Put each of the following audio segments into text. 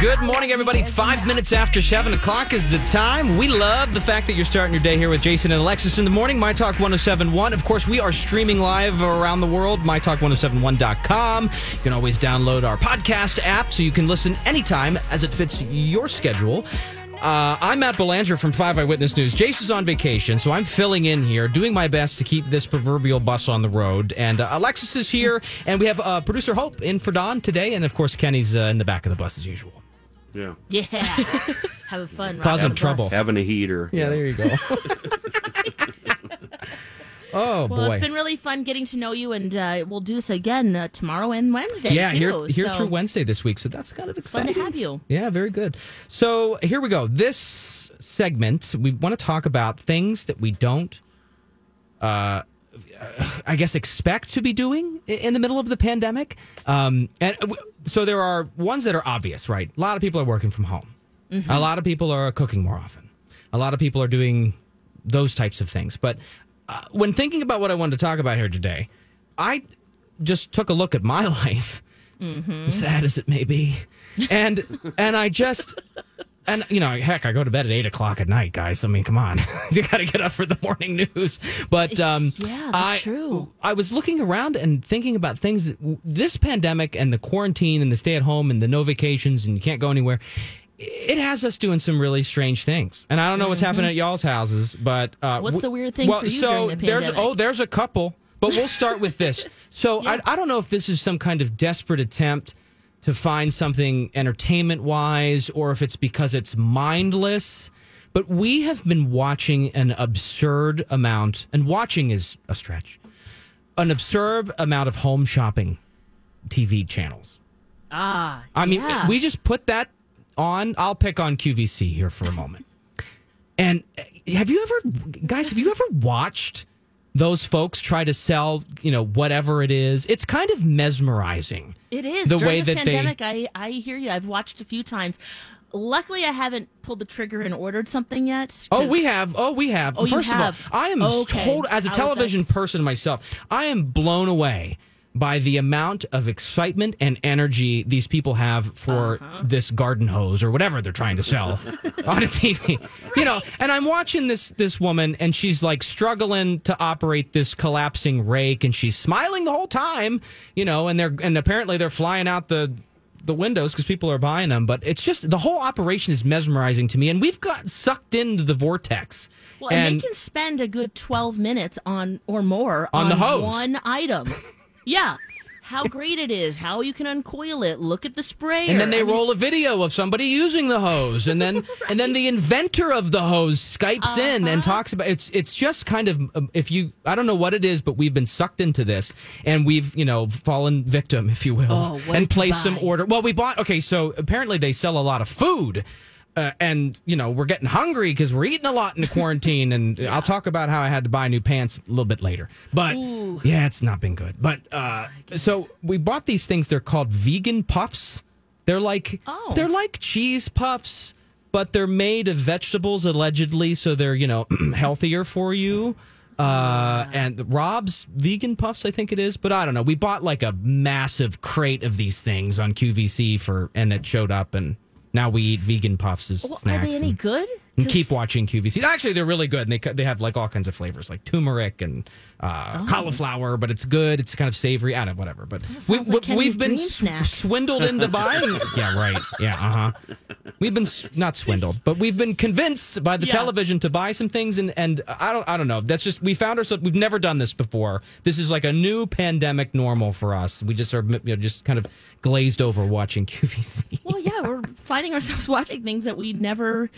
Good morning, everybody. Five minutes after seven o'clock is the time. We love the fact that you're starting your day here with Jason and Alexis in the morning. My Talk 1071. Of course, we are streaming live around the world. MyTalk1071.com. You can always download our podcast app so you can listen anytime as it fits your schedule. Uh, I'm Matt Belanger from 5 Eyewitness News. Jason's on vacation, so I'm filling in here, doing my best to keep this proverbial bus on the road. And uh, Alexis is here, and we have uh, producer Hope in for Don today. And of course, Kenny's uh, in the back of the bus as usual. Yeah. Yeah. Have fun. riding Causing the bus. trouble. Having a heater. Yeah, there you go. oh, Well, boy. it's been really fun getting to know you, and uh, we'll do this again uh, tomorrow and Wednesday. yeah, too, here, here so through Wednesday this week. So that's kind of Fun exciting. to have you. Yeah, very good. So here we go. This segment, we want to talk about things that we don't, uh, I guess, expect to be doing in the middle of the pandemic. Um, and so there are ones that are obvious, right? A lot of people are working from home. A lot of people are cooking more often. A lot of people are doing those types of things. But uh, when thinking about what I wanted to talk about here today, I just took a look at my life, sad as it may be, and and I just and you know, heck, I go to bed at eight o'clock at night, guys. I mean, come on, you got to get up for the morning news. But um, Yeah, that's I, true. I was looking around and thinking about things that this pandemic and the quarantine and the stay at home and the no vacations and you can't go anywhere. It has us doing some really strange things, and I don't know what's happening at y'all's houses, but uh, Mm-hmm. What's the weird thing well, for you so the there's oh, there's a couple, but we'll start with this. So I, I don't know if this is some kind of desperate attempt to find something entertainment wise, or if it's because it's mindless. But we have been watching an absurd amount, and watching is a stretch, an absurd amount of home shopping TV channels. Ah, I mean, yeah. we just put that on. I'll pick on QVC here for a moment. And uh, have you ever, guys, have you ever watched those folks try to sell, you know, whatever it is? It's kind of mesmerizing. It is the During way that they- pandemic. I I hear you. I've watched a few times. Luckily, I haven't pulled the trigger and ordered something yet. Oh, we have. Oh, we have. Oh, First have. of all, I am Okay. told as a television person myself, I am blown away by the amount of excitement and energy these people have for Uh-huh. this garden hose or whatever they're trying to sell on a TV. You know, and I'm watching this this woman and she's like struggling to operate this collapsing rake and she's smiling the whole time, you know, and they're and apparently they're flying out the the windows because people are buying them, but it's just the whole operation is mesmerizing to me, and we've got sucked into the vortex. Well, and, they can spend a good twelve minutes on or more On the hose. one item. yeah, how great it is, how you can uncoil it. Look at the sprayer, and then they I mean, roll a video of somebody using the hose, and then and then the inventor of the hose skypes in Uh-huh. and talks about it's it's just kind of um, if you I don't know what it is, but we've been sucked into this, and we've you know fallen victim, if you will, Oh, and placed some order. Well, we bought okay, so apparently they sell a lot of food. Uh, and you know we're getting hungry because we're eating a lot in the quarantine, and I'll talk about how I had to buy new pants a little bit later. But yeah, it's not been good. But uh, so we bought these things. They're called vegan puffs. They're like Oh. they're like cheese puffs, but they're made of vegetables allegedly, so they're you know healthier for you. Uh, and Rob's vegan puffs, I think it is, but I don't know. We bought like a massive crate of these things on QVC for, and it showed up, and now we eat vegan puffs as Well, are they any and- good? And keep watching QVC. Actually, they're really good. And they they have like all kinds of flavors, like turmeric and uh, Oh. cauliflower. But it's good. It's kind of savory. I don't know, whatever. But we, sounds like we, we've been sw- swindled into buying. yeah, right. Yeah, uh huh. We've been s- not swindled, but we've been convinced by the Yeah. television to buy some things. And and I don't I don't know. That's just we found ourselves. We've never done this before. This is like a new pandemic normal for us. We just are you know just kind of glazed over watching QVC. Well, yeah, we're finding ourselves watching things that we never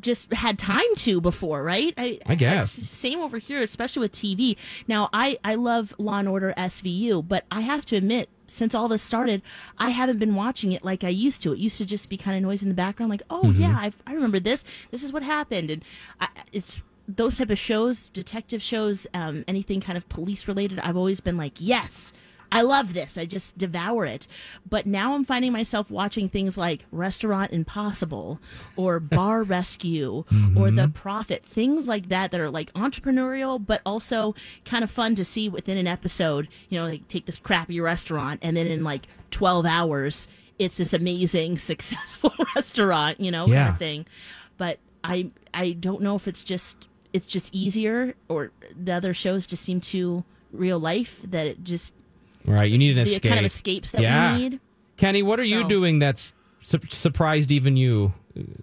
just had time to before, right? I, I guess. same over here, especially with TV. Now, I I love Law and Order SVU, but I have to admit, since all this started, I haven't been watching it like I used to. It used to just be kind of noise in the background, like, oh Mm-hmm. yeah, I, I remember this. This is what happened, and I, it's those type of shows, detective shows, um, anything kind of police related. I've always been like, yes. I love this. I just devour it. But now I'm finding myself watching things like Restaurant Impossible or Bar Rescue mm-hmm. or The Profit, things like that that are like entrepreneurial, but also kind of fun to see within an episode. You know, like take this crappy restaurant and then in like 12 hours, it's this amazing, successful restaurant, you know, kind of thing. But I, I don't know if it's just, it's just easier or the other shows just seem too real life that it just Right, you need an the escape. kind of escapes that Yeah. we need. Kenny, what are you doing that's su- surprised even you?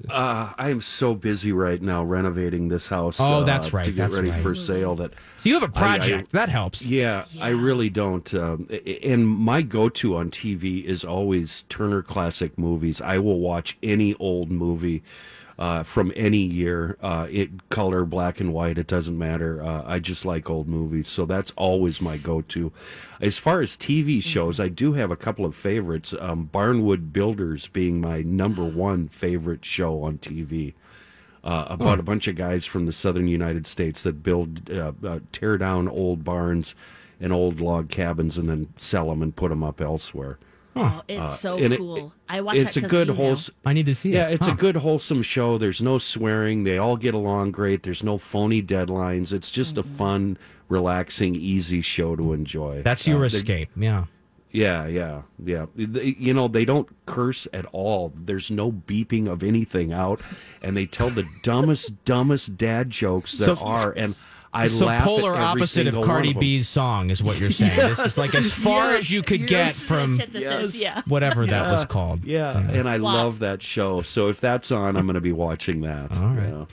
Uh, I am so busy right now renovating this house. Oh, uh, that's right, To get that's ready right. for sale. That So you have a project that helps. Yeah, I really don't. Um, and my go-to on TV is always Turner Classic Movies. I will watch any old movie uh, from any year, uh, it color, black and white. It doesn't matter. Uh, I just like old movies, so that's always my go-to. As far as TV shows, I do have a couple of favorites. Um, Barnwood Builders being my number one favorite show on TV uh, about a bunch of guys from the southern United States that build, uh, uh, tear down old barns and old log cabins and then sell them and put them up elsewhere. Oh, it's so and it- cool. I watch It's that a 'cause good of you now. wholesome. I need to see Yeah, it. Yeah, it's Huh. a good wholesome show. There's no swearing. They all get along great. There's no phony deadlines. It's just Mm-hmm. a fun, relaxing, easy show to enjoy. That's your Uh, escape. Yeah. Yeah, yeah, yeah. They- you know, they don't curse at all. There's no beeping of anything out, and they tell the dumbest, dumbest dad jokes there So- are. And I so laugh polar at every opposite of single Cardi of. B's song is what you're saying. This is like as far as you could You're get from antithesis, yeah. whatever that was called. Yeah, and I Wow. love that show. So if that's on, I'm going to be watching that. All right.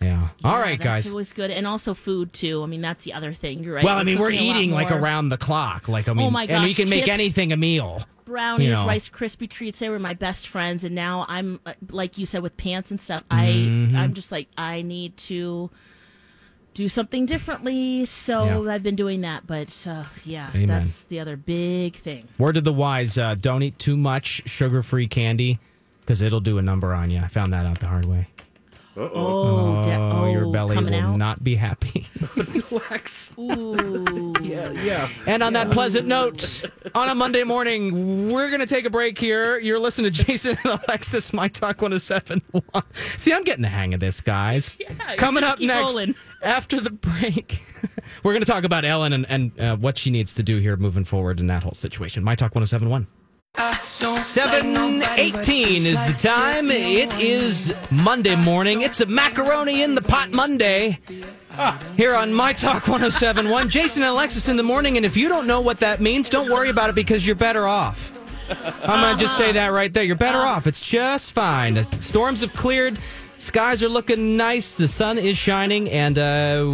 Yeah. All right, that's guys. always good, and also food too. I mean, that's the other thing. You're right. Well, I mean, we're cooking a eating like around the clock. Like I mean, Oh my and we gosh, can make chips. anything a meal. brownies, you know. Rice Krispie treats. They were my best friends, and now I'm uh, like you said with pants and stuff. I Mm-hmm. I'm just like I need to do something differently. So Yeah. I've been doing that, but uh, yeah, Amen. that's the other big thing. Word to the wise: uh, don't eat too much sugar-free candy because it'll do a number on you. I found that out the hard way. Oh, da- Oh, your belly coming will out. not be happy. Ooh. Yeah, yeah. And on that pleasant note, on a Monday morning, we're going to take a break here. You're listening to Jason and Alexis, My Talk 1071. See, I'm getting the hang of this, guys. Yeah, Coming up next, rolling. after the break, we're going to talk about Ellen and, and uh, what she needs to do here moving forward in that whole situation. My Talk 1071. 718 is the time. It is Monday morning. It's a macaroni in the pot Monday. Ah, here on My Talk 1071, Jason and Alexis in the morning. And if you don't know what that means, don't worry about it because you're better off. I'm going to just say that right there. You're better off. It's just fine. Storms have cleared. Skies are looking nice. The sun is shining. And uh,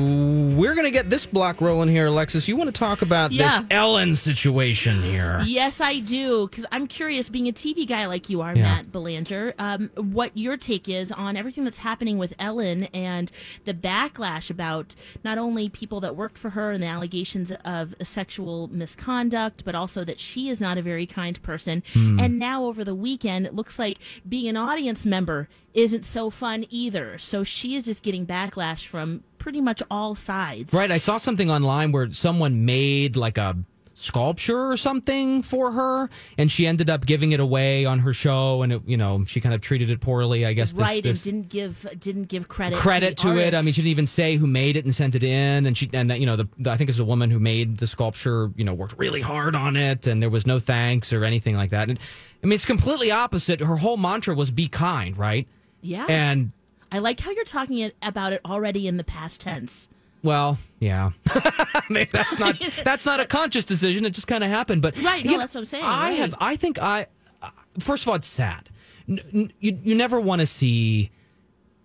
we're going to get this block rolling here, Alexis. You want to talk about Yeah. this Ellen situation here? Yes, I do, because I'm curious, being a TV guy like you are, Yeah. Matt Belanger, um, what your take is on everything that's happening with Ellen and the backlash about not only people that worked for her and the allegations of sexual misconduct, but also that she is not a very kind person. Hmm. And now over the weekend, it looks like being an audience member isn't so fun either. So she is just getting backlash from pretty much all sides. Right. I saw something online where someone made like a sculpture or something for her, and she ended up giving it away on her show, and it, you know she kind of treated it poorly. I guess this, right, this and didn't give didn't give credit credit to, to, it. I mean, she didn't even say who made it and sent it in, and she and you know the, the I think it's a woman who made the sculpture. You know, worked really hard on it, and there was no thanks or anything like that. And I mean, it's completely opposite. Her whole mantra was "be kind," right? Yeah. And I like how you're talking it, about it already in the past tense. Well, yeah, Maybe that's not that's not a conscious decision. It just kind of happened. But Right, no, know, that's what I'm saying, I right. have. I think I. uh, First of all, it's sad. You you never want to see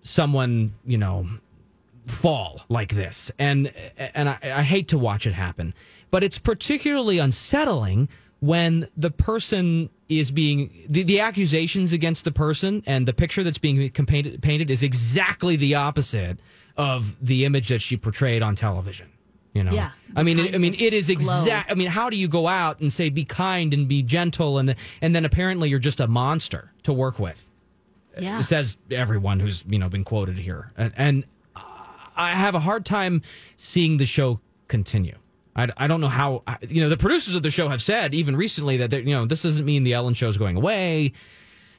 someone you know fall like this, and and I, I hate to watch it happen. But it's particularly unsettling when the person is being the, the accusations against the person and the picture that's being painted, painted is exactly the opposite of the image that she portrayed on television. You know, Yeah, I mean, it, I mean, it is exact. I mean, how do you go out and say be kind and be gentle and and then apparently you're just a monster to work with? Yeah. says everyone who's you know been quoted here, and, and I have a hard time seeing the show continue. I, I don't know how you know the producers of the show have said even recently that you know this doesn't mean the Ellen show is going away.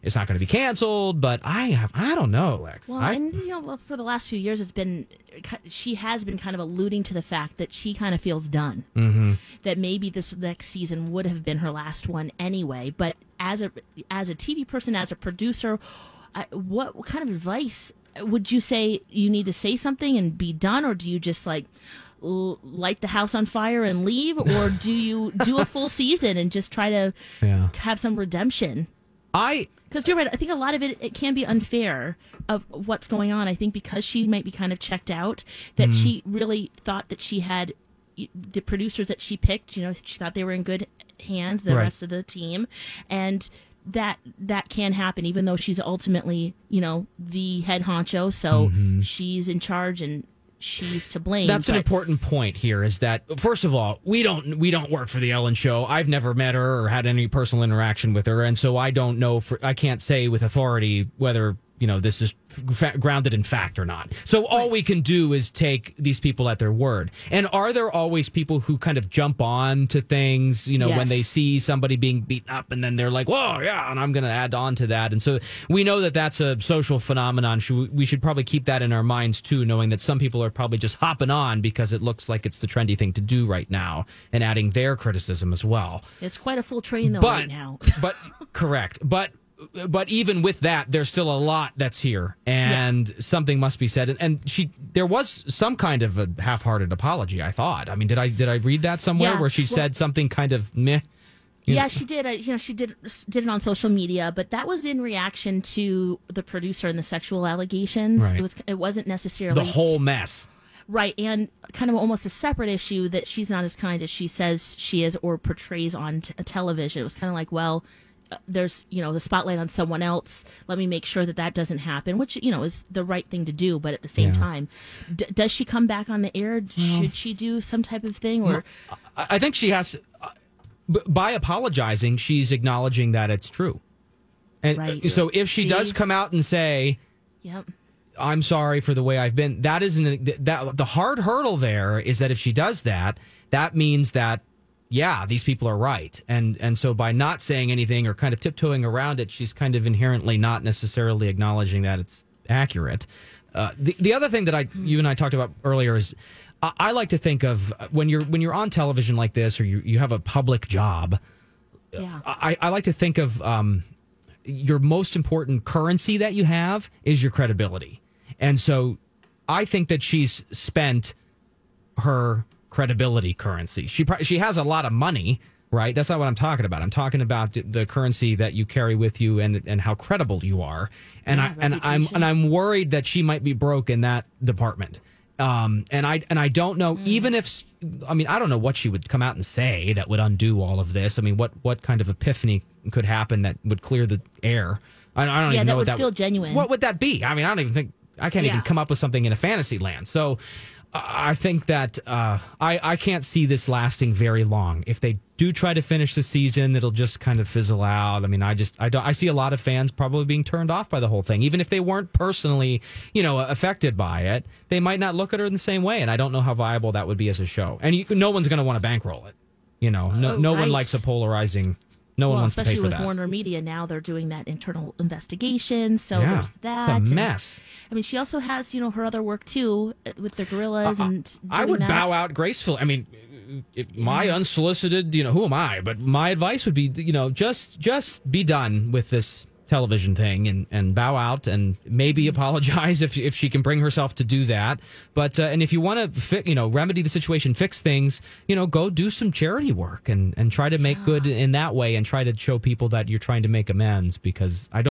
It's not going to be canceled, but I have I don't know, Lex. Well, I, and you know, for the last few years, it's been she has been kind of alluding to the fact that she kind of feels done. Mm-hmm. That maybe this next season would have been her last one anyway. But as a as a TV person, as a producer, I, what, what kind of advice would you say you need to say something and be done, or do you just like? L- light the house on fire and leave or do you do a full season and just try to Yeah. have some redemption I because you're right. I think a lot of it it can be unfair of what's going on. I think because she might be kind of checked out that hmm. she really thought that she had the producers that she picked. You know, she thought they were in good hands. The Right. rest of the team, and that that can happen. Even though she's ultimately you know the head honcho, so mm-hmm. she's in charge and she's to blame. That's an important point here. Is that first of all, we don't we don't work for the Ellen Show. I've never met her or had any personal interaction with her, and so I don't know. For I can't say with authority whether you know this is fa- grounded in fact or not. So all we can do is take these people at their word. And are there always people who kind of jump on to things? You know, when they see somebody being beaten up, and then they're like, "Whoa, yeah," and I'm going to add on to that. And so we know that that's a social phenomenon. Should- We should probably keep that in our minds too, knowing that some people are probably just hopping on because it looks like it's the trendy thing to do right now, and adding their criticism as well. It's quite a full train though But right now. but correct, but. But even with that, there's still a lot that's here, and something must be said. And, and she, there was some kind of a half-hearted apology. I thought. I mean, did I did I read that somewhere Yeah, where she well- said something kind of meh? Yeah, know- she did. Uh, you know, she did did it on social media, but that was in reaction to the producer and the sexual allegations. Right. It was. It wasn't necessarily the whole mess. right, and kind of almost a separate issue that she's not as kind as she says she is or portrays on t- television. It was kind of like, well. There's, you know, the spotlight on someone else. Let me make sure that that doesn't happen, which you know is the right thing to do. But at the same Yeah. time, d- does she come back on the air? Should she do some type of thing, or I I think she has, by apologizing, she's acknowledging that it's true. And uh, Right. so if she does come out and say, yep, I'm sorry for the way I've been. That isn't that the hard hurdle there is that if she does that, that means that yeah, these people are right. And and so by not saying anything or kind of tiptoeing around it, she's kind of inherently not necessarily acknowledging that it's accurate. Uh, the the other thing that I you and I talked about earlier is I, I like to think of when you're when you're on television like this or you you have a public job. yeah, I, I like to think of um, your most important currency that you have is your credibility. And so I think that she's spent her credibility currency. She pro- she has a lot of money, right? That's not what I'm talking about. I'm talking about the- the currency that you carry with you and and how credible you are. And Yeah, I and I'm and I'm worried that she might be broke in that department. Um, and I and I don't know Mm. even if I mean I don't know what she would come out and say that would undo all of this. I mean, what what kind of epiphany could happen that would clear the air? I, I don't Yeah, even that know would that would feel genuine. What would that be? I mean, I don't even think I can't even come up with something in a fantasy land. So I I think that uh, I I can't see this lasting very long. If they do try to finish the season, it'll just kind of fizzle out. I mean, I just I don't I see a lot of fans probably being turned off by the whole thing, even if they weren't personally you know affected by it. They might not look at her in the same way, and I don't know how viable that would be as a show. And you, no one's going to want to bankroll it. You know, no Oh, no one likes a polarizing. No one wants to pay especially for with that. Warner Media now, they're doing that internal investigation. So Yeah, there's that. it's a that. and- mess. I mean, she also has you know her other work too uh, with the gorillas and. I would that. bow out gracefully. I mean, it, my unsolicited, you know, who am I? But my advice would be, you know, just just be done with this television thing and, and bow out and maybe apologize if if she can bring herself to do that. But uh, and if you want to fi- you know remedy the situation, fix things, you know, go do some charity work and and try to make good in that way and try to show people that you're trying to make amends because I don't.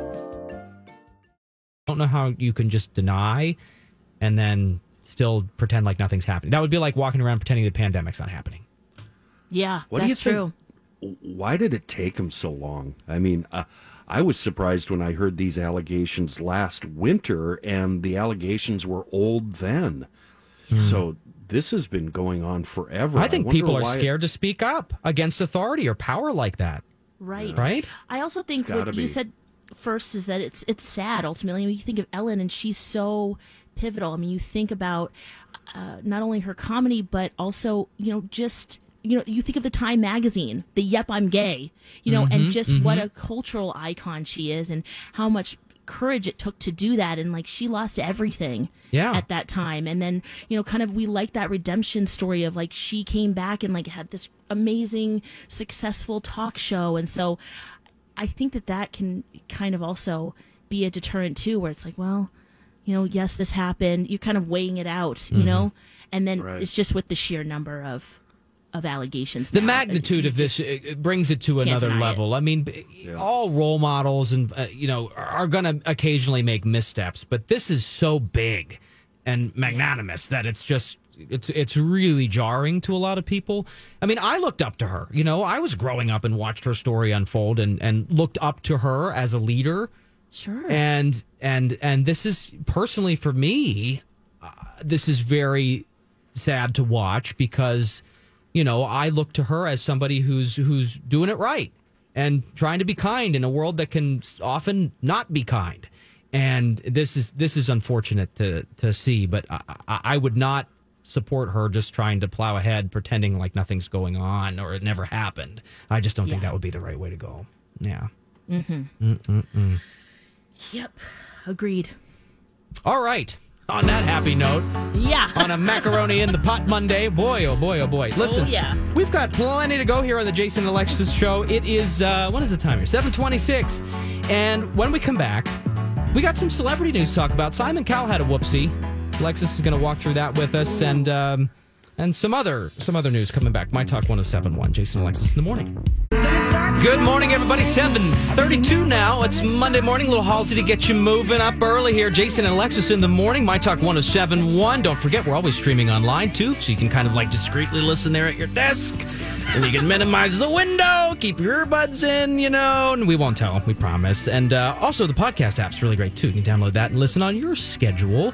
Don't know how you can just deny and then still pretend like nothing's happening. That would be like walking around pretending the pandemic's not happening. Yeah, What do that's you true. think? Why did it take him so long? I mean, uh, I was surprised when I heard these allegations last winter, and the allegations were old then. So this has been going on forever. Hmm. I think wonder people are why it- scared to speak up against authority or power like that, Right. right? I also think what be. you said first is that it's it's sad ultimately. I mean, you think of Ellen and she's so pivotal. I mean, you think about uh, not only her comedy but also you know just you know you think of the Time magazine, the Yep I'm Gay, you know, Mm-hmm, and just what a cultural icon she is and how much courage it took to do that and like she lost everything Yeah. at that time and then you know kind of we like that redemption story of like she came back and like had this amazing successful talk show and so i think that that can kind of also be a deterrent too where it's like well you know yes this happened you're kind of weighing it out you know and then Right. it's just with the sheer number of of allegations the now. magnitude of this brings it to another deny it. level. I mean, b- all role models and uh, you know are going to occasionally make missteps, but this is so big and magnanimous that it's just it's it's really jarring to a lot of people. I mean, I looked up to her. You know, I was growing up and watched her story unfold and and looked up to her as a leader. sure and and and this is personally for me uh, this is very sad to watch because you know i look to her as somebody who's who's doing it right and trying to be kind in a world that can often not be kind and this is this is unfortunate to to see but i, I I would not support her just trying to plow ahead pretending like nothing's going on or it never happened i just don't think that would be the right way to go yeah mm-hmm. mm, mm, mm. yep agreed All right. On that happy note, yeah on a macaroni in the pot Monday, boy, oh boy, oh boy. Listen, Oh, yeah. we've got plenty to go here on the Jason and Alexis show. It is uh, what is the time here? Seven twenty-six. And when we come back, we got some celebrity news to talk about. Simon Cowell had a whoopsie. Alexis is going to walk through that with us, and um, and some other some other news coming back. My Talk 1071, Jason Alexis in the morning. Good morning, everybody. 732 now. It's Monday morning. Little Halsey to get you moving up early here. Jason and Alexis in the morning. My Talk 1071. Don't forget, we're always streaming online too, so you can kind of like discreetly listen there at your desk. And you can minimize the window, keep your earbuds in, you know, and we won't tell, we promise. And uh, also, the podcast app's really great too. You can download that and listen on your schedule.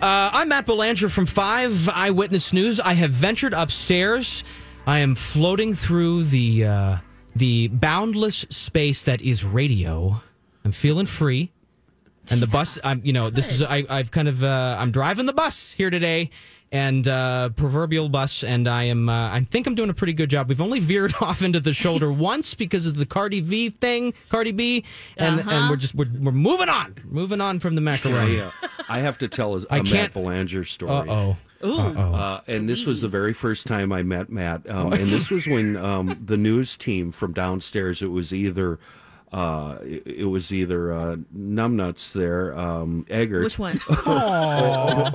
Uh, I'm Matt Belanger from 5 Eyewitness News. I have ventured upstairs. I am floating through the uh, the boundless space that is radio. I'm feeling free, and the bus. I'm you know this is I, I've kind of uh, I'm driving the bus here today, and uh, proverbial bus, and I am uh, I think I'm doing a pretty good job. We've only veered off into the shoulder once because of the Cardi V thing, Cardi B, and and we're just we're, we're moving on, moving on from the macaroni. I, uh, I have to tell a, I a can't- Matt Belanger story. Uh oh. Uh, and this was the very first time I met Matt. Um, and this was when um, the news team from downstairs, it was either Uh, it, it was either uh, numbnuts there, um, Eggert, Which one? I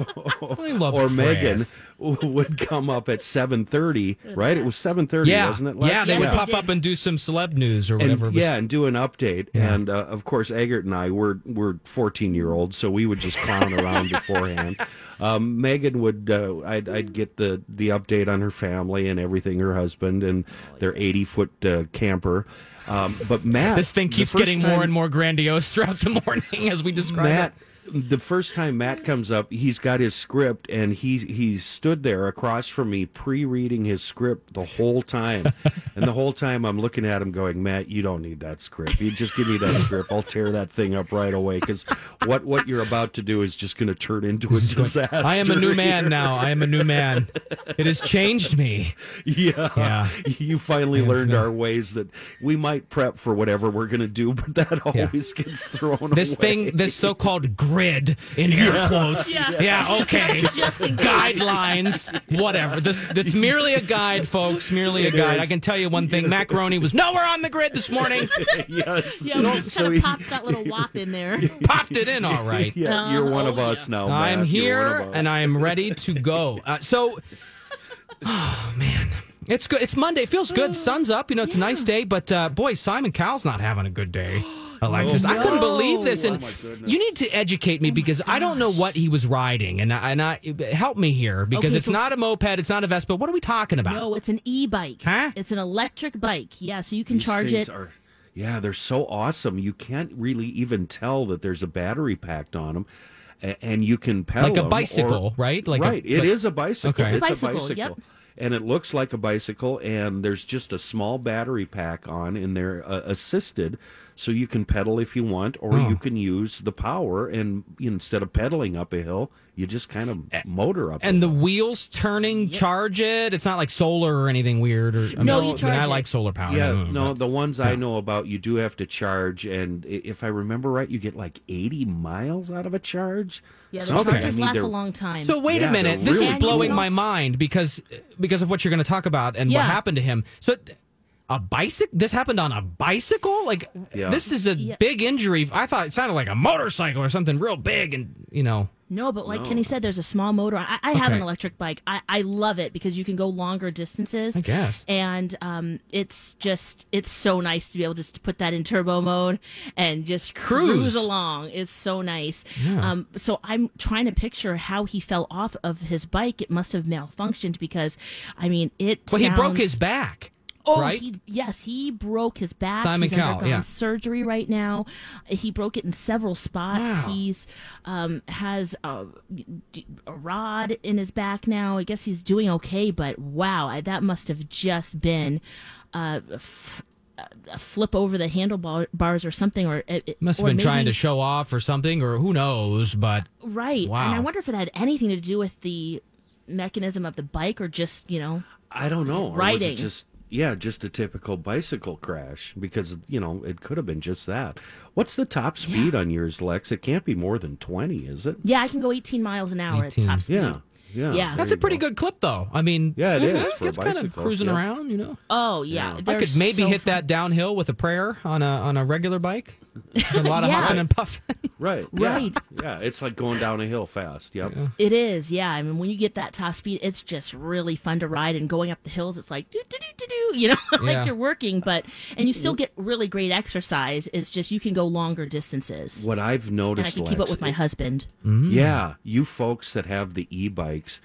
love or Chris. Megan would come up at seven thirty. Right? It was seven thirty, Yeah, wasn't it? Lex? yeah, they Yes, would pop up and do some celeb news or whatever. it was. yeah, and do an update. Yeah. And uh, of course, Eggert and I were were fourteen year olds, so we would just clown around beforehand. Um, Megan would, uh, I'd, I'd get the the update on her family and everything, her husband and their eighty foot uh, camper. Um, but Matt, this thing keeps getting time- more and more grandiose throughout the morning as we describe Matt, it. The first time Matt comes up, he's got his script and he he stood there across from me pre-reading his script the whole time. and the whole time I'm looking at him going, "Matt, you don't need that script. You just give me that script. I'll tear that thing up right away cuz what what you're about to do is just going to turn into a disaster." I am a new man here." now. I am a new man. It has changed me. Yeah. Yeah. You finally Yeah, learned our ways that we might prep for whatever we're going to do, but that Yeah. always gets thrown This away. thing, this so-called grid in air quotes. Yeah. okay. Just in. Guidelines, whatever. This it's merely a guide, folks. Merely a It guide. is. I can tell you one thing: macaroni was nowhere on the grid this morning. yes. Yeah, we just So kind he- of popped that little WAP in there. Popped it in all right. Yeah, you're one Oh, of us now. Matt. I'm You're here one of us. and I am ready to go. Uh, so, oh man, it's good. It's Monday. It feels good. Sun's up. You know, it's a nice day. But uh, boy, Simon Cowell's not having a good day. Alexis, I couldn't believe this, and you need to educate me because I don't know what he was riding, and I, and I help me here because Okay, it's so- not a moped, it's not a Vespa. What are we talking about? No, it's an e-bike. Huh? It's an electric bike. Yeah, so you can These charge it. Are, yeah, they're so awesome. You can't really even tell that there's a battery packed on them, and you can pedal Like a bicycle, or- right? Like a- right, it like- is a bicycle. Okay. It's It's a a bicycle, bicycle. yep. And it looks like a bicycle, and there's just a small battery pack on, and they're uh, assisted, so you can pedal if you want, or Oh. you can use the power, and you know, instead of pedaling up a hill, you just kind of motor up. and the hill. wheels turning charge it. It's not like solar or anything weird. Or I mean, No, you I mean, charge I like solar power. Yeah, Mm, no, but- the ones I know about, you do have to charge, and if I remember right, you get like eighty miles out of a charge. Yeah, the Something. Okay. chargers I mean, last a long time. So wait Yeah, a minute. they're This is blowing cool. my mind because because of what you're going to talk about and what happened to him. So a bicycle. This happened on a bicycle. Like Yeah. this is a Yeah. big injury. I thought it sounded like a motorcycle or something real big, and you know. No, but like Kenny said, there's a small motor. I, I have Okay. an electric bike. I, I love it because you can go longer distances. I guess. And um, it's just it's so nice to be able to put that in turbo mode and just cruise, Cruise. along. It's so nice. Um, so I'm trying to picture how he fell off of his bike. It must have malfunctioned because, I mean, it. Well, he broke his back. Oh, right? he, yes, he broke his back. Simon He's Cowell, undergone yeah. surgery right now. He broke it in several spots. Wow. He's um, has a, a rod in his back now. I guess he's doing okay, but wow, I, that must have just been uh, f- a flip over the handlebars or something, or it, it- Must have or been trying to show off or something, or who knows? But right. Wow. And I wonder if it had anything to do with the mechanism of the bike, or just you know, I don't know. Or was Riding. it just yeah, just a typical bicycle crash because you know it could have been just that. What's the top speed on yours, Lex? It can't be more than twenty, is it? yeah, I can go 18 miles an hour 18. at top speed. Yeah, yeah. Yeah. that's a pretty go. good clip, though. I mean, Yeah, it is for a It's kind of cruising yeah. around, you know. Oh yeah, Yeah. I could maybe so hit fun. that downhill with a prayer on a on a regular bike. A lot of Yeah. huffing and puffing. Right, yeah, Right. Yeah, it's like going down a hill fast. Yep. It is, yeah. I mean, when you get that top speed, it's just really fun to ride. And going up the hills, it's like do do do do do. You know, like Yeah. you're working, but and you still get really great exercise. It's just you can go longer distances. What I've And I noticed, can keep up with my it- husband. Mm. Yeah, you folks that have the e-bikes,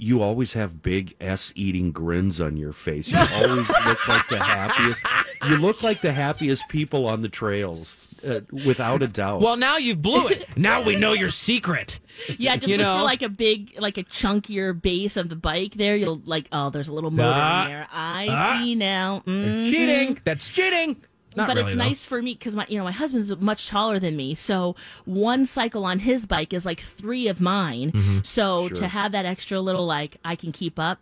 you always have big s-eating grins on your face. You always look like the happiest. You look like the happiest people on the trails, uh, without a doubt. Well, now you've blew it. Now we know your secret. Yeah, just You look know? for like a big, like a chunkier base of the bike. There, you'll like, oh, there's a little motor Ah. in there. I Ah. see now. Mhm. Cheating. That's cheating. Not but really, it's though. nice for me because my you know my husband's much taller than me so one cycle on his bike is like three of mine Mm-hmm. so Sure. to have that extra little like i can keep up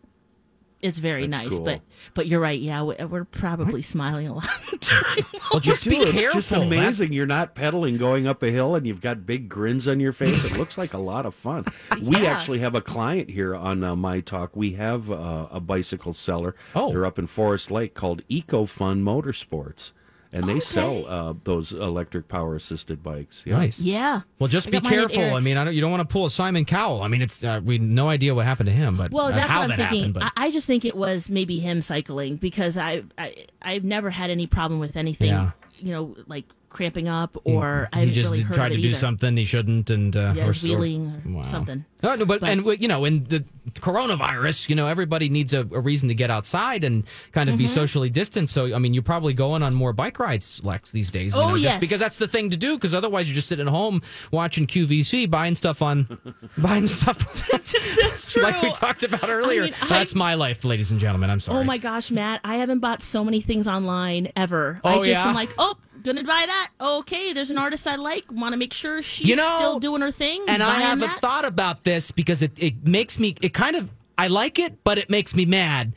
it's very That's nice cool. but but you're right yeah we- we're probably smiling a lot Well, just Dude, be it's careful. just amazing. You're not pedaling going up a hill and you've got big grins on your face. It looks like a lot of fun. We Yeah. actually have a client here on uh, My Talk. We have uh, a bicycle seller. Oh. They're up in Forest Lake called EcoFun Motorsports. And they sell uh, those electric power assisted bikes. Yeah. Nice. Yeah. Well, just I be got mine at careful. I mean, I don't, you don't want to pull a Simon Cowell. I mean, it's uh, we no idea what happened to him, but Well, uh, that's how what I'm that thinking. happened. But I, I just think it was maybe him cycling because I, I I've never had any problem with anything. Yeah. You know, like cramping up or I he just really tried to do either. something he shouldn't, and uh, Yeah, or, wheeling or Wow. something. No, no, but, But- and you know, in the coronavirus, you know, everybody needs a, a reason to get outside and kind of Mm-hmm. be socially distant. So, I mean, you're probably going on more bike rides, Lex, these days. You Oh, know, just yes. because that's the thing to do. Because otherwise, you're just sitting at home watching QVC, buying stuff on, buying stuff True. like we talked about earlier. mean, I- that's my life, ladies and gentlemen. I'm sorry. Oh my gosh, Matt! I haven't bought so many things online ever. I Oh, just yeah? am like, oh, gonna buy that. Okay, there's an artist I like. Want to make sure she's You know, still doing her thing. And I have a that. thought about this because it, it makes me, it kind of, I like it, but it makes me mad.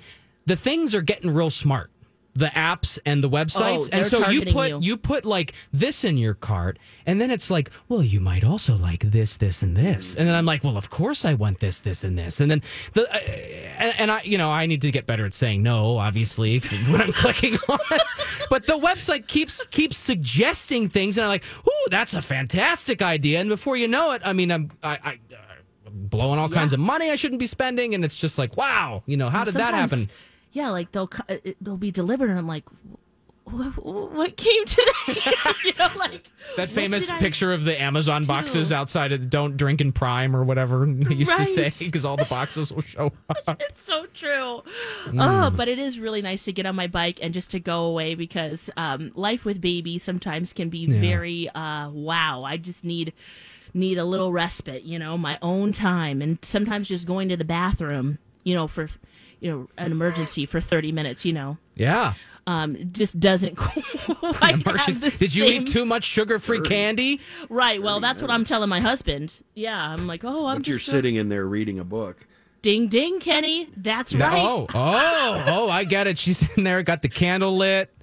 The things are getting real smart. The apps and the websites. Oh, and so you put you. you. put like this in your cart and then it's like, well, you might also like this, this, and this. And then I'm like, well, of course I want this, this, and this. And then the uh, and, and I you know, I need to get better at saying no, obviously, when I'm clicking on. But the website keeps keeps suggesting things and I'm like, ooh, that's a fantastic idea. And before you know it, I mean, I'm I, I uh, blowing all kinds of money I shouldn't be spending, and it's just like, wow, you know, how did that happen? Yeah, like they'll they'll be delivered, and I'm like, what, what came today? you know, like That famous picture of the Amazon boxes outside of "Don't Drink in Prime" or whatever they used to say because all the boxes will show up. It's so true. Mm. Oh, but it is really nice to get on my bike and just to go away because um, life with baby sometimes can be very uh, wow. I just need need a little respite, you know, my own time, and sometimes just going to the bathroom, you know, for you know an emergency for thirty minutes, you know. Yeah. Um, just doesn't quite have Emergency- the Did you eat too much sugar-free candy? Right. Well, that's what I'm telling my husband. Yeah, I'm like, oh, I'm But you're just a- sitting in there reading a book. ding ding, Kenny. That's No. right. Oh, oh, oh! I get it. She's in there, got the candle lit.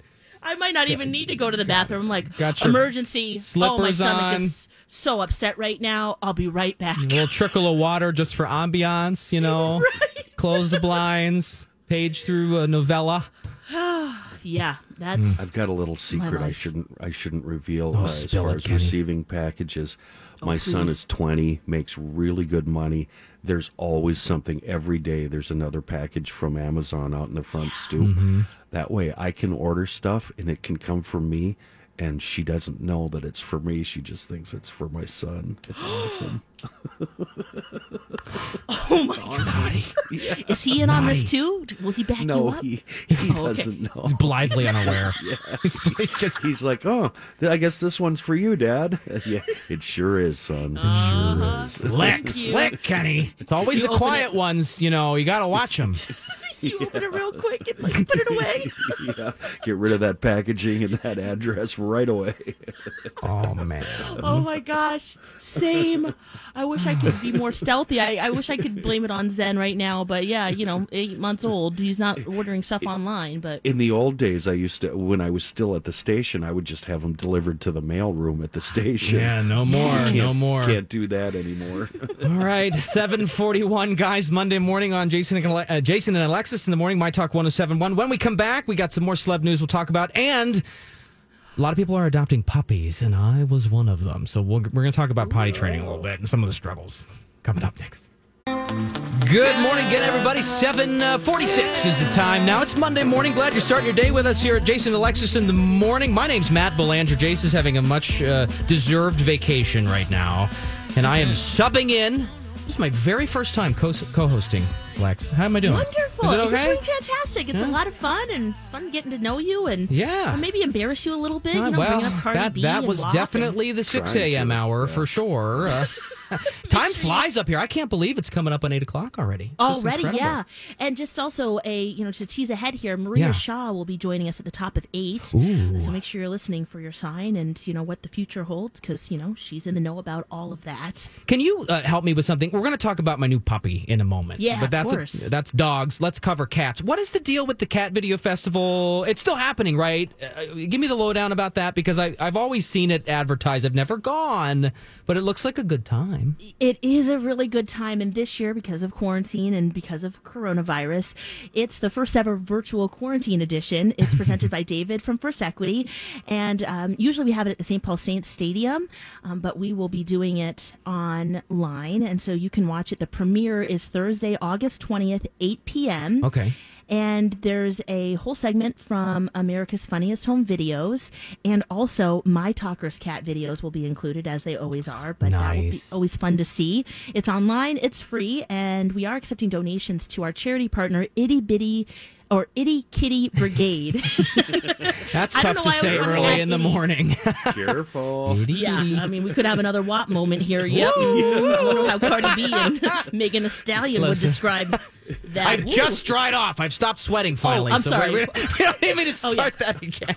I might not even need to go to the bathroom. I'm like, Got your emergency. oh, my slippers stomach on. is so upset right now. I'll be right back. A little trickle of water just for ambiance, you know. Close the blinds. Page through a novella. Yeah, that's I've got a little secret I life. shouldn't I shouldn't reveal uh, as Oh, spill far it, as Kenny. Oh, receiving packages. My son please. is 20, makes really good money. There's always something every day. There's another package from Amazon out in the front stoop. Mm-hmm. That way I can order stuff and it can come from me and she doesn't know that it's for me. She just thinks it's for my son. It's awesome. Oh my god! is he in on this too? Will he back you No, up? he, he Oh, doesn't know. He's blithely unaware. he's, he's just He's like, oh, I guess this one's for you, Dad. yeah, it sure is, son. It Uh-huh. sure is. slick, slick, Kenny. It's always You the open quiet ones, you know. You got to watch them. You open it real quick and like put it away. yeah, get rid of that packaging and that address right away. Oh man. Oh my gosh, same. I wish I could be more stealthy. I, I wish I could blame it on Zen right now, but yeah, you know, eight months old. He's not ordering stuff online, but In the old days, I used to, when I was still at the station, I would just have them delivered to the mail room at the station. Yeah, no more, no more. Can't do that anymore. All right, seven forty-one, guys. Monday morning on Jason and Ale- uh, Jason and Alexis in the morning. My Talk one zero seven one. When we come back, we got some more celeb news we'll talk about, and a lot of people are adopting puppies, and I was one of them. So we'll, we're going to talk about potty training a little bit and some of the struggles coming up next. Good morning again, everybody. 746 is the time now. It's Monday morning. Glad you're starting your day with us here at Jason Alexis in the morning. My name's Matt Belanger. Jace is having a much uh, deserved vacation right now, and I am subbing in. This is my very first time co- co-hosting, Lex. How am I doing? wonderful. Is it You're doing fantastic. It's a lot of fun and it's fun getting to know you and Yeah. or maybe embarrass you a little bit. Uh, you know, well, bringing up Cardi that, B that was definitely the 6 a.m. hour yeah. for sure. Uh, time flies up here. I can't believe it's coming up on 8 o'clock already. Already, yeah, and just also a you know to tease ahead here, Maria Yeah. Shaw will be joining us at the top of eight. Ooh. So make sure you're listening for your sign and you know what the future holds because you know she's in the know about all of that. Can you uh, help me with something? We're going to talk about my new puppy in a moment. Yeah, but of that's that's course. that's dogs. Let's cover cats. What is the deal with the cat video festival? It's still happening, right? Uh, give me the lowdown about that because I I've always seen it advertised. I've never gone, but it looks like a good time. It is a really good time, and this year, because of quarantine and because of coronavirus, it's the first ever virtual quarantine edition. It's presented by David from First Equity, and um, usually we have it at the St. Paul Saints Stadium, um, but we will be doing it online, and so you can watch it. The premiere is Thursday, August twentieth, eight p.m. Okay. And there's a whole segment from America's Funniest Home Videos, and also My Talker's Cat videos will be included as they always are. But that will be always fun to see. It's online, it's free, and we are accepting donations to our charity partner, Itty Bitty or Itty Kitty Brigade. That's I don't tough know to why I say early in the morning. Careful. yeah, I mean, we could have another WAP moment here. Yep. I wonder how Cardi B and Megan Thee Stallion would Listen. describe that. I've Ooh. just dried off. I've stopped sweating finally. I'm so sorry. We, we, we don't need me to Oh, start yeah. that again.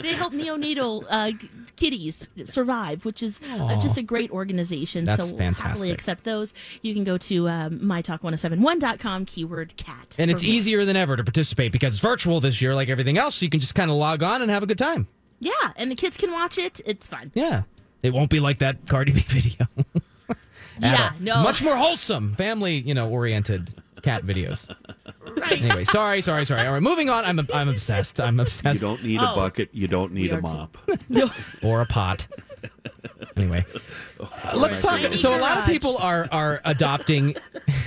they help neonatal uh, kitties survive, which is uh, just a great organization. That's so we'll happily accept those. You can go to um, mytalk1071.com, keyword cat. And it's easier than ever to participate because it's virtual this year, like everything else. So you can just kind of log on and have a good time. Yeah, and the kids can watch it. It's fun. Yeah. It won't be like that Cardi B video. Yeah, all. no. Much more wholesome, family, you know, oriented cat videos. Right. Anyway, sorry, sorry, sorry. All right, moving on. I'm I'm obsessed. I'm obsessed. You don't need a Oh. bucket. You don't need a mop. No. or a pot. Anyway, uh, let's talk. So a lot of people are are adopting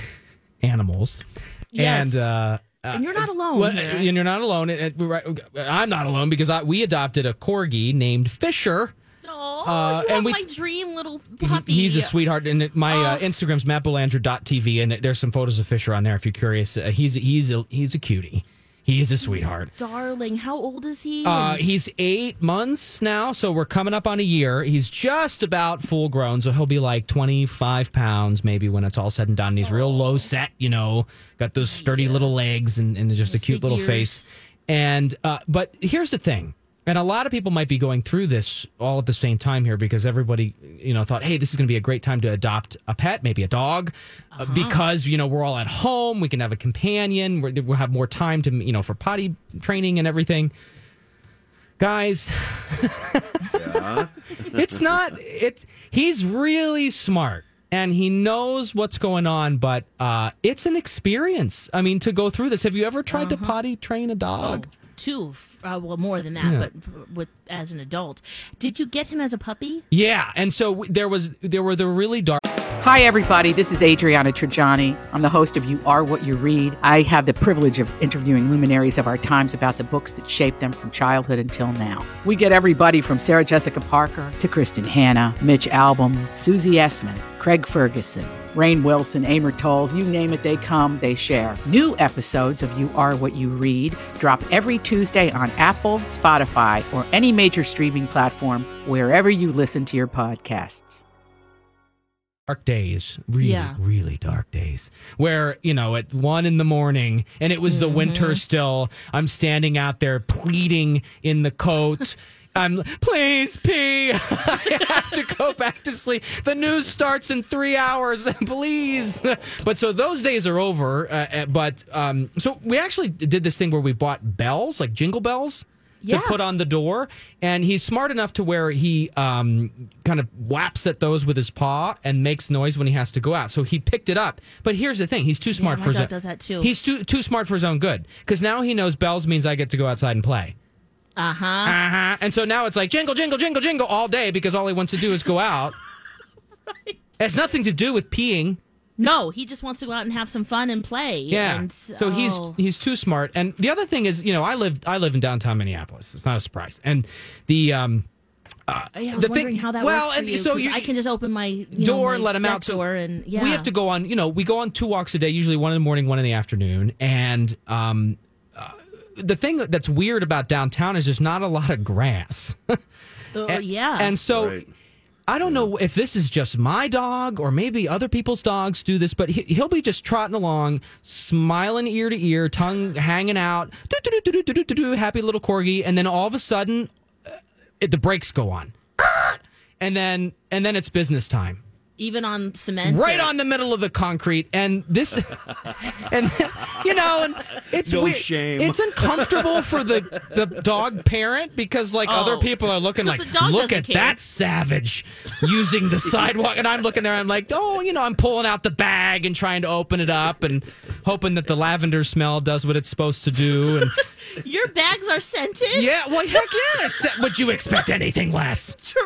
animals, Yes. and uh, And you're not alone. well, and you're not alone. It- it- right, I'm not alone because I, we adopted a corgi named Fisher. Uh, and we- my dream little He- puppy. He's a sweetheart, and my uh, Oh. Instagram's mattbelandra.tv, and there's some photos of Fisher on there if you're curious. Uh, he's he's a, he's a cutie. He is a sweetheart. Darling, how old is he? Uh, he's eight months now, so we're coming up on a year. He's just about full grown, so he'll be like 25 pounds maybe when it's all said and done. He's real low set, you know, got those sturdy little legs and, and just a cute little ears. face. And, uh, but here's the thing. And a lot of people might be going through this all at the same time here because everybody, you know, thought, hey, this is going to be a great time to adopt a pet, maybe a dog, uh, because, you know, we're all at home. We can have a companion. We're, we'll have more time to, you know, for potty training and everything guys it's not it's he's really smart and he knows what's going on but uh it's an experience i mean to go through this have you ever tried to potty train a dog two, uh, well, more than that, Yeah. but with as an adult. Did you get him as a puppy? yeah and so there was there were the really dark Hi, everybody. This is Adriana Trigiani. I'm the host of You Are What You Read. I have the privilege of interviewing luminaries of our times about the books that shaped them from childhood until now. We get everybody from Sarah Jessica Parker to Kristin Hannah, Mitch Albom, Susie Essman, Craig Ferguson, Rainn Wilson, Amor Towles, you name it, they come, they share. New episodes of You Are What You Read drop every Tuesday on Apple, Spotify, or any major streaming platform wherever you listen to your podcasts. dark days really Yeah. really dark days where you know at one in the morning and it was the winter mm-hmm. still i'm standing out there pleading in the coat I'm please pee. I have to go back to sleep. The news starts in three hours. Please. But so those days are over. Uh, uh, but um, so we actually did this thing where we bought bells, like jingle bells, Yeah. to put on the door. And he's smart enough to where he um, kind of whaps at those with his paw and makes noise when he has to go out. So he picked it up. But here's the thing: he's too smart my for his own. does that too. He's too too smart for his own good because now he knows bells means I get to go outside and play. Uh huh. Uh huh. And so now it's like jingle, jingle, jingle, jingle all day because all he wants to do is go out. It has nothing to do with peeing. No, he just wants to go out and have some fun and play. Yeah. And, so he's oh. he's too smart. And the other thing is, you know, I live I live in downtown Minneapolis. It's not a surprise. And the um Yeah, I was the thing- how that well, works and you, so you- I can just open my you know, door my and let him out. So door and yeah. we have to go on. You know, we go on two walks a day. Usually one in the morning, one in the afternoon. And um, uh, the thing that's weird about downtown is there's not a lot of grass. Oh, And- yeah. And so Right. I don't know if this is just my dog or maybe other people's dogs do this, but he, he'll be just trotting along, smiling ear to ear, tongue hanging out, happy little corgi, and then all of a sudden, uh, it, the brakes go on, and then and then it's business time. Even on cement. right or- on the middle of the concrete and this and you know and it's No weird. shame. it's uncomfortable for the the dog parent because like other Oh. people are looking like the look at care." that savage using the sidewalk and i'm looking there i'm like oh you know i'm pulling out the bag and trying to open it up and hoping that the lavender smell does what it's supposed to do and Your bags are scented. yeah well heck yeah they're set. would you expect anything less True,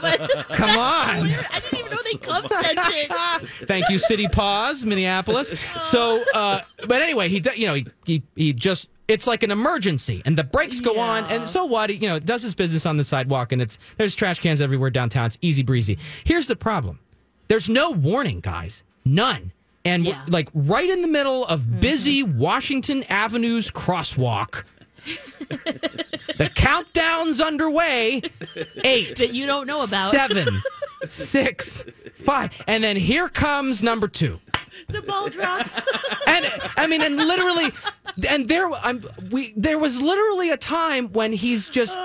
but come on I didn't even know they come scented. Thank you, City Paws, Minneapolis. So, uh, but anyway, he, do- you know, he, he, he just, it's like an emergency and the brakes go on. And so what? He, you know, does his business on the sidewalk and it's, there's trash cans everywhere downtown. It's easy breezy. Here's the problem there's no warning, guys. None. And Yeah. like right in the middle of mm-hmm. busy Washington Avenue's crosswalk. the countdown's underway. Eight that you don't know about. seven, six, five, and then here comes number two. The ball drops. And I mean, and literally, and there, I'm we. There was literally a time when he's just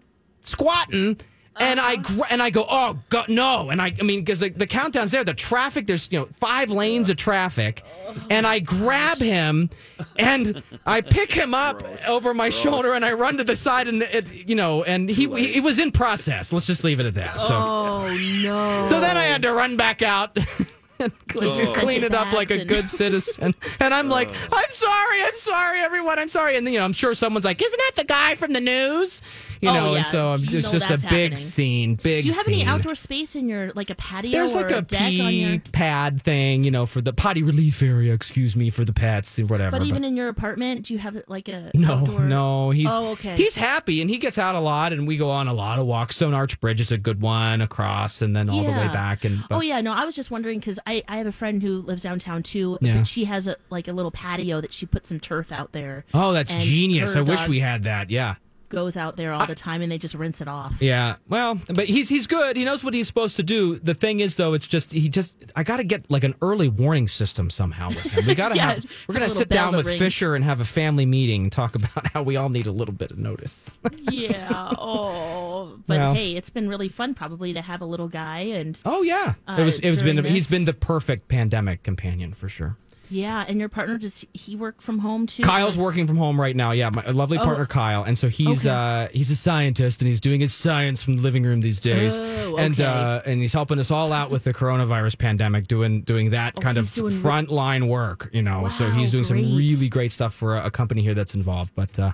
squatting. And I gra- and I go, oh god, no! And I, I mean, because the, the countdown's there, the traffic, there's you know five lanes of traffic, and I grab him, and I pick him up over my shoulder, and I run to the side, and it, you know, and he, he he was in process. Let's just leave it at that. So. Oh no. So then I had to run back out and cl- to clean it up like a good citizen. And I'm like, I'm sorry, I'm sorry, everyone, I'm sorry. And then, you know, I'm sure someone's like, isn't that the guy from the news? You Oh, know, yeah. and so I'm it's just a big happening. scene, big Do you have scene. any outdoor space in your like a patio There's or like a pee your? pad thing, you know, for the potty relief area, excuse me, for the pets, whatever. But even in your apartment, do you have like a No, outdoor- no, he's Oh, okay. he's happy and he gets out a lot and we go on a lot of walks. Stone Arch Bridge is a good one across and then all the way back. And oh yeah, no, I was just wondering because I, I have a friend who lives downtown too. Yeah. But she has a like a little patio that she put some turf out there. oh, that's genius! I wish we had that. Yeah. Goes out there all the time and they just rinse it off. Yeah, well, but he's he's good. He knows what he's supposed to do. The thing is, though, it's just he just I got to get like an early warning system somehow with him. We got to Yeah, have we're gonna sit down with ring. Fisher and have a family meeting and talk about how we all need a little bit of notice. yeah. Oh, but Well. hey, it's been really fun probably to have a little guy and Oh yeah, Uh, it was it was been during he's been the perfect pandemic companion for sure. Yeah. And your partner does he work from home too? Kyle's working from home right now. Yeah, my lovely partner Kyle, and so he's Okay. uh, he's a scientist and he's doing his science from the living room these days, Oh, and uh, and he's helping us all out with the coronavirus pandemic, doing doing that kind of Oh, frontline work. You know, so he's doing some really great stuff for a, a company here that's involved, but. Uh,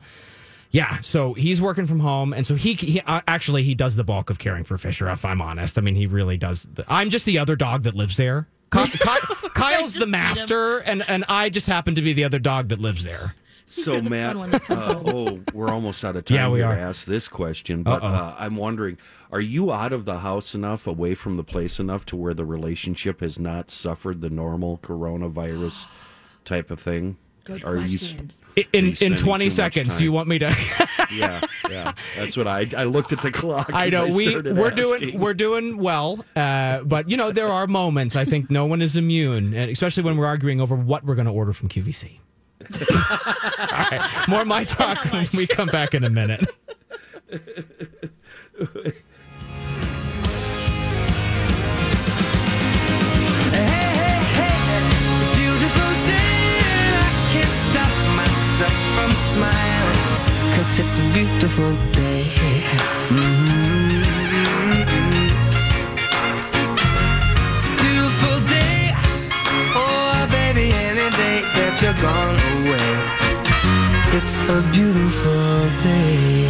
yeah, so he's working from home, and so he, he uh, actually he does the bulk of caring for Fisher. If I'm honest, I mean he really does. The, I'm just the other dog that lives there. Ky- Ky- Kyle's the master, and and I just happen to be the other dog that lives there. So Matt, one that comes uh, oh, we're almost out of time Yeah, we are. to ask this question, but uh, I'm wondering: Are you out of the house enough, away from the place enough, to where the relationship has not suffered the normal coronavirus type of thing? Good are you? question. In Are you in, 20 seconds, time? you want me to? yeah, yeah. That's what I. I looked at the clock. I as know we we're doing we're doing well, uh, but you know there are moments. I think no one is immune, and especially when we're arguing over what we're going to order from QVC. All right, more my talk when we come back in a minute. Cause it's a beautiful day. Mhm. Beautiful day. Oh, baby, any day that you're gone away. It's a beautiful day.